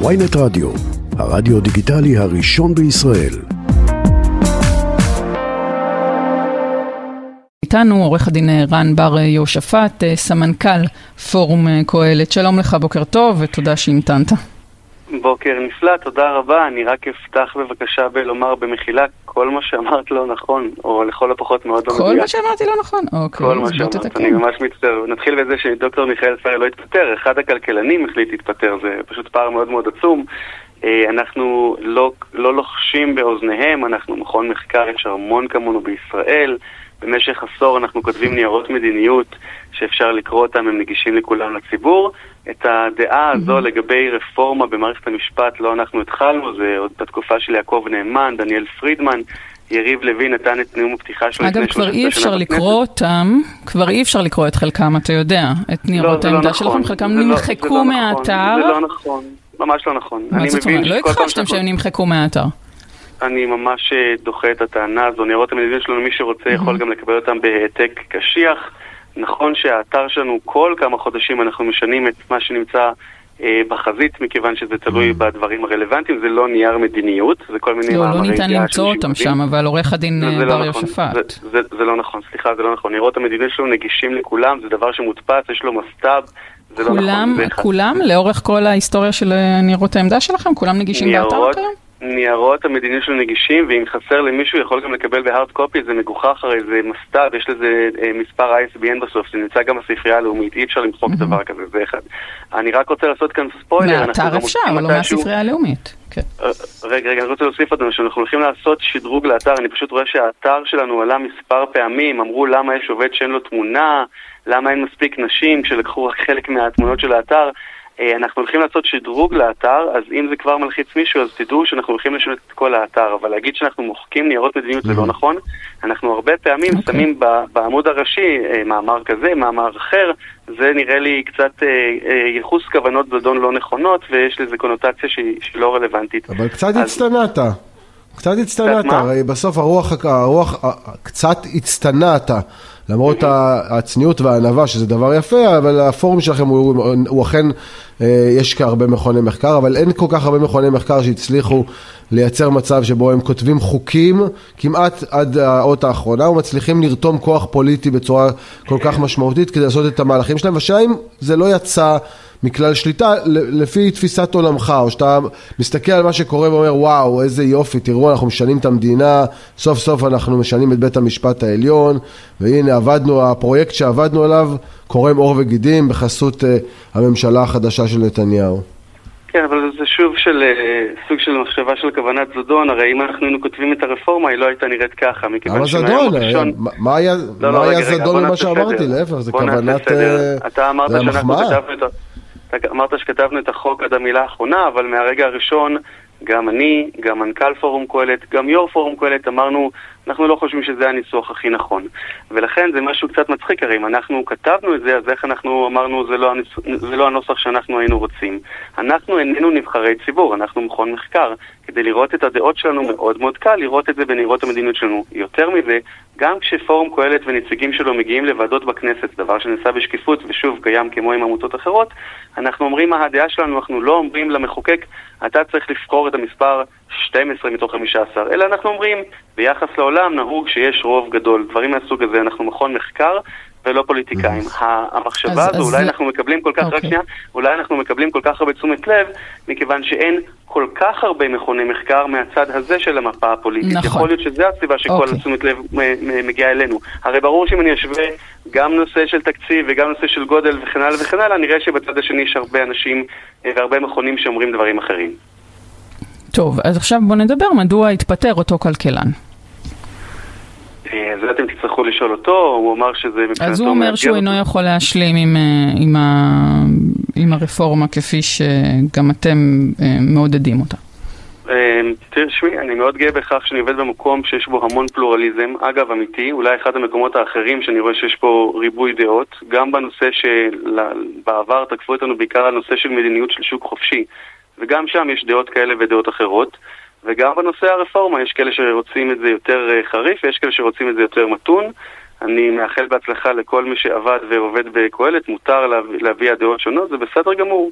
ויינט רדיו, הרדיו דיגיטלי הראשון בישראל. איתנו עורך הדין רן בר יהושפט, סמנכ"ל פורום קהלת. שלום לך, בוקר טוב ותודה שהמתנת. בוקר נפלא, תודה רבה. אני רק אפתח בבקשה בלומר במחילה, כל מה שאמרת לא נכון, או לכל הפחות מאוד לא מדויק. כל מה שאמרתי לא נכון? אוקיי, כל מה שאמרת, אני ממש מצטער. נתחיל בזה שדוקטור מיכאל ספרי לא התפטר, אחד הכלכלנים החליט להתפטר, זה פשוט פער מאוד מאוד עצום. אנחנו לא, לא לוחשים באוזניהם, אנחנו מכון מחקר, יש המון כמונו בישראל. במשך עשור אנחנו כותבים ניירות מדיניות שאפשר לקרוא אותם, הם נגישים לכולם לציבור. את הדעה הזו לגבי רפורמה במערכת המשפט לא אנחנו התחלנו, זה עוד בתקופה של יעקב נאמן, דניאל פרידמן. יריב לוין נתן את נאום הפתיחה שלו אגב, כבר אי אפשר לקרוא אותם, כבר אי אפשר לקרוא את חלקם, אתה יודע, את ניירות העמדה לא שלכם, חלקם זה נמחקו לא, מהאתר. זה לא נכון, ממש לא נכון. מה זאת אומרת? לא הכחשתם שהם נמחקו מהאתר. אני ממש דוחה את הטענה הזו, ניירות המדינים שלנו, מי שרוצה יכול גם לקבל אותם בהעתק קשיח. נכון שהאתר שלנו כל כמה חודשים אנחנו משנים את מה שנמצא אה, בחזית, מכיוון שזה תלוי בדברים הרלוונטיים, זה לא נייר מדיניות, זה כל מיני לא, לא ניתן למצוא אותם שם, אבל עורך הדין בר לא יהושפט. נכון, זה, זה, זה לא נכון, סליחה, זה לא נכון. ניירות המדינים שלנו נגישים לכולם, זה דבר שמודפס, יש לו מסטאב. זה כולם, לא נכון, כולם, לאורך כל ההיסטוריה של ניירות העמדה שלכם? כולם נגישים באתר כיום? ניירות המדינים שלנו נגישים, ואם חסר למישהו יכול גם לקבל בהארד קופי, זה מגוחך, הרי זה מסתב, יש לזה אה, מספר ISBN בסוף, זה נמצא גם בספרייה הלאומית, אי אפשר למחוק mm-hmm. דבר כזה, זה אחד. אני רק רוצה לעשות כאן ספוילר. מהאתר אפשר, אבל לא מהספרייה הלאומית. כן. רגע, רגע, אני רוצה להוסיף אדוני, שאנחנו הולכים לעשות שדרוג לאתר, אני פשוט רואה שהאתר שלנו עלה מספר פעמים, אמרו למה יש עובד שאין לו תמונה, למה אין מספיק נשים שלקחו רק חלק מהתמונות של האתר. אנחנו הולכים לעשות שדרוג לאתר, אז אם זה כבר מלחיץ מישהו, אז תדעו שאנחנו הולכים לשנות את כל האתר. אבל להגיד שאנחנו מוחקים ניירות מדיניות זה לא נכון. אנחנו הרבה פעמים okay. שמים בעמוד הראשי מאמר כזה, מאמר אחר, זה נראה לי קצת ייחוס כוונות זדון לא נכונות, ויש לזה קונוטציה שהיא, שהיא לא רלוונטית. אבל קצת אז... הצטנעת. קצת הצטנעת, הרי בסוף הרוח, הרוח קצת הצטנעת. למרות הצניעות והענווה, שזה דבר יפה, אבל הפורום שלכם הוא, הוא אכן, יש הרבה מכוני מחקר, אבל אין כל כך הרבה מכוני מחקר שהצליחו לייצר מצב שבו הם כותבים חוקים כמעט עד האות האחרונה, ומצליחים לרתום כוח פוליטי בצורה כל כך משמעותית כדי לעשות את המהלכים שלהם, והשאלה אם זה לא יצא מכלל שליטה לפי תפיסת עולמך, או שאתה מסתכל על מה שקורה ואומר וואו איזה יופי, תראו אנחנו משנים את המדינה, סוף סוף אנחנו משנים את בית המשפט העליון, והנה עבדנו, הפרויקט שעבדנו עליו קורם עור וגידים בחסות uh, הממשלה החדשה של נתניהו. כן, אבל זה שוב של סוג של מחשבה של כוונת זדון, הרי אם אנחנו היינו כותבים את הרפורמה, היא לא הייתה נראית ככה, מכיוון שמהיום הראשון... מה היה לא, לא, היה זדון במה שאמרתי? להפך, זה כוונת... אתה אמרת שאנחנו כתבנו את... אמרת שכתבנו את החוק עד המילה האחרונה, אבל מהרגע הראשון גם אני, גם מנכ"ל פורום קהלת, גם יו"ר פורום קהלת, אמרנו, אנחנו לא חושבים שזה הניסוח הכי נכון. ולכן זה משהו קצת מצחיק, הרי אם אנחנו כתבנו את זה, אז איך אנחנו אמרנו, זה לא, הניס... זה לא הנוסח שאנחנו היינו רוצים. אנחנו איננו נבחרי ציבור, אנחנו מכון מחקר. כדי לראות את הדעות שלנו מאוד מאוד קל לראות את זה בנראות המדיניות שלנו. יותר מזה, גם כשפורום קהלת ונציגים שלו מגיעים לוועדות בכנסת, דבר שנעשה בשקיפות ושוב קיים כמו עם עמותות אחרות, אנחנו אומרים מה הדעה שלנו, אנחנו לא אומרים למחוקק, אתה צריך לבחור את המספר 12 מתוך 15, אלא אנחנו אומרים, ביחס לעולם נהוג שיש רוב גדול. דברים מהסוג הזה, אנחנו מכון מחקר ולא פוליטיקאים. המחשבה הזו, אולי אנחנו מקבלים כל כך, רק אוקיי. שנייה, אולי אנחנו מקבלים כל כך הרבה תשומת לב, מכיוון שאין כל כך הרבה מכוני מחקר מהצד הזה של המפה הפוליטית. נכון. יכול להיות שזו הסיבה שכל אוקיי. התשומת לב מגיעה אלינו. הרי ברור שאם אני אשווה גם נושא של תקציב וגם נושא של גודל וכן הלאה וכן הלאה, נראה שבצד השני יש הרבה אנשים והרבה מכונים שאומרים דברים אחרים. טוב, אז עכשיו בוא נדבר מדוע התפטר אותו כלכלן. זה אתם תצטרכו לשאול אותו, הוא אמר שזה מבחינתו... אז הוא אומר שהוא אינו יכול להשלים עם, עם, ה, עם הרפורמה כפי שגם אתם מעודדים אותה. תשמעי, אני מאוד גאה בכך שאני עובד במקום שיש בו המון פלורליזם, אגב אמיתי, אולי אחד המקומות האחרים שאני רואה שיש פה ריבוי דעות, גם בנושא שבעבר תקפו אותנו בעיקר על נושא של מדיניות של שוק חופשי, וגם שם יש דעות כאלה ודעות אחרות. וגם בנושא הרפורמה יש כאלה שרוצים את זה יותר חריף ויש כאלה שרוצים את זה יותר מתון. אני מאחל בהצלחה לכל מי שעבד ועובד בקהלת, מותר להביע דעות שונות, זה בסדר גמור.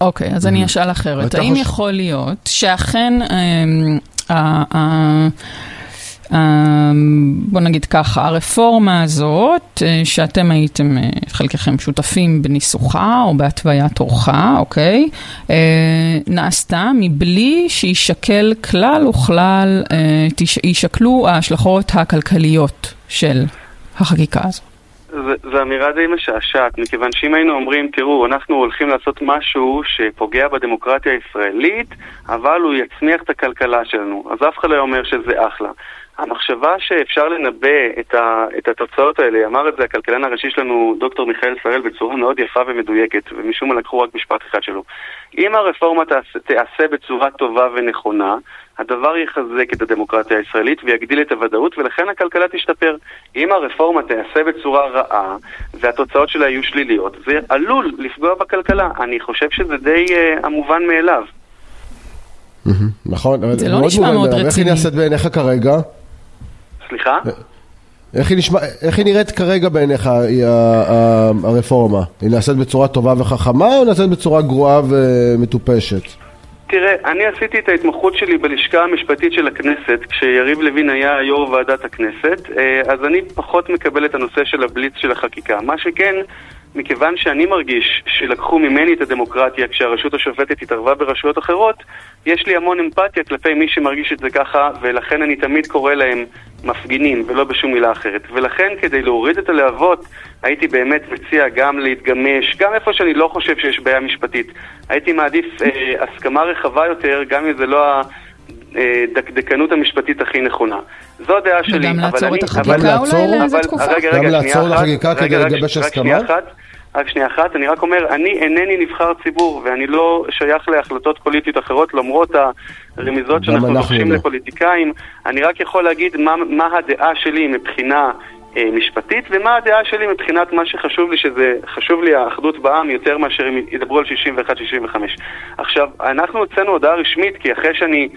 אוקיי, אז אני אשאל אחרת. האם יכול להיות שאכן בוא נגיד ככה, הרפורמה הזאת, אה, שאתם הייתם אה, חלקכם שותפים בניסוחה או בהתוויית אורחה, אוקיי, אה, נעשתה מבלי שישקל כלל וכלל, יישקלו ההשלכות הכלכליות של החקיקה הזאת. זו אמירה די משעשעת, מכיוון שאם היינו אומרים, תראו, אנחנו הולכים לעשות משהו שפוגע בדמוקרטיה הישראלית, אבל הוא יצמיח את הכלכלה שלנו, אז אף אחד לא אומר שזה אחלה. המחשבה שאפשר לנבא את, ה, את התוצאות האלה, אמר את זה הכלכלן הראשי שלנו, דוקטור מיכאל שראל, בצורה מאוד יפה ומדויקת, ומשום מה לקחו רק משפט אחד שלו. אם הרפורמה תעשה, תעשה בצורה טובה ונכונה, הדבר יחזק את הדמוקרטיה הישראלית ויגדיל את הוודאות, ולכן הכלכלה תשתפר. אם הרפורמה תעשה בצורה רעה, והתוצאות שלה יהיו שליליות, זה עלול לפגוע בכלכלה. אני חושב שזה די uh, המובן מאליו. נכון, זה לא נשמע מאוד רציני. איך היא נעשית בעיניך כרגע? סליחה? איך היא, נשמע, איך היא נראית כרגע בעיניך, הרפורמה? היא נעשית בצורה טובה וחכמה או נעשית בצורה גרועה ומטופשת? תראה, אני עשיתי את ההתמחות שלי בלשכה המשפטית של הכנסת כשיריב לוין היה יו"ר ועדת הכנסת אה, אז אני פחות מקבל את הנושא של הבליץ של החקיקה. מה שכן, מכיוון שאני מרגיש שלקחו ממני את הדמוקרטיה כשהרשות השופטת התערבה ברשויות אחרות, יש לי המון אמפתיה כלפי מי שמרגיש את זה ככה, ולכן אני תמיד קורא להם מפגינים, ולא בשום מילה אחרת. ולכן, כדי להוריד את הלהבות, הייתי באמת מציע גם להתגמש, גם איפה שאני לא חושב שיש בעיה משפטית. הייתי מעדיף אה, הסכמה רחבה יותר, גם אם זה לא הדקדקנות המשפטית הכי נכונה. זו הדעה שלי. וגם לעצור את החקיקה אולי לאיזה תקופה? גם לעצור את החקיקה כדי לגבש הסכמה? רק שנייה אחת, אני רק אומר, אני אינני נבחר ציבור ואני לא שייך להחלטות פוליטיות אחרות למרות הרמיזות שאנחנו לוקחים לא. לפוליטיקאים. אני רק יכול להגיד מה, מה הדעה שלי מבחינה אה, משפטית ומה הדעה שלי מבחינת מה שחשוב לי, שזה חשוב לי האחדות בעם יותר מאשר אם ידברו על 61-65. עכשיו, אנחנו הוצאנו הודעה רשמית כי אחרי שאני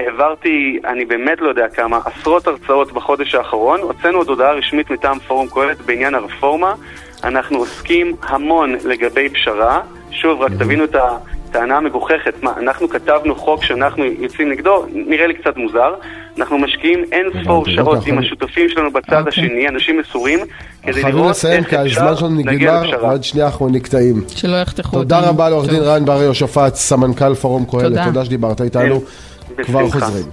העברתי, אני באמת לא יודע כמה, עשרות הרצאות בחודש האחרון, הוצאנו עוד הודעה רשמית מטעם פורום קהלת בעניין הרפורמה. אנחנו עוסקים המון לגבי פשרה. שוב, רק תבינו את הטענה המגוחכת. מה, אנחנו כתבנו חוק שאנחנו יוצאים נגדו? נראה לי קצת מוזר. אנחנו משקיעים אין ספור שעות עם השותפים שלנו בצד אוקיי. השני, אנשים מסורים, כדי לראות איך אפשר להגיע לפשרה. ועוד שנייה אנחנו נקטעים. שלא יחתכו אותנו. תודה רבה לעורך דין רן בר יושפט, סמנכ"ל פורום קהלת. תודה שדיברת איתנו. כבר חוזרים.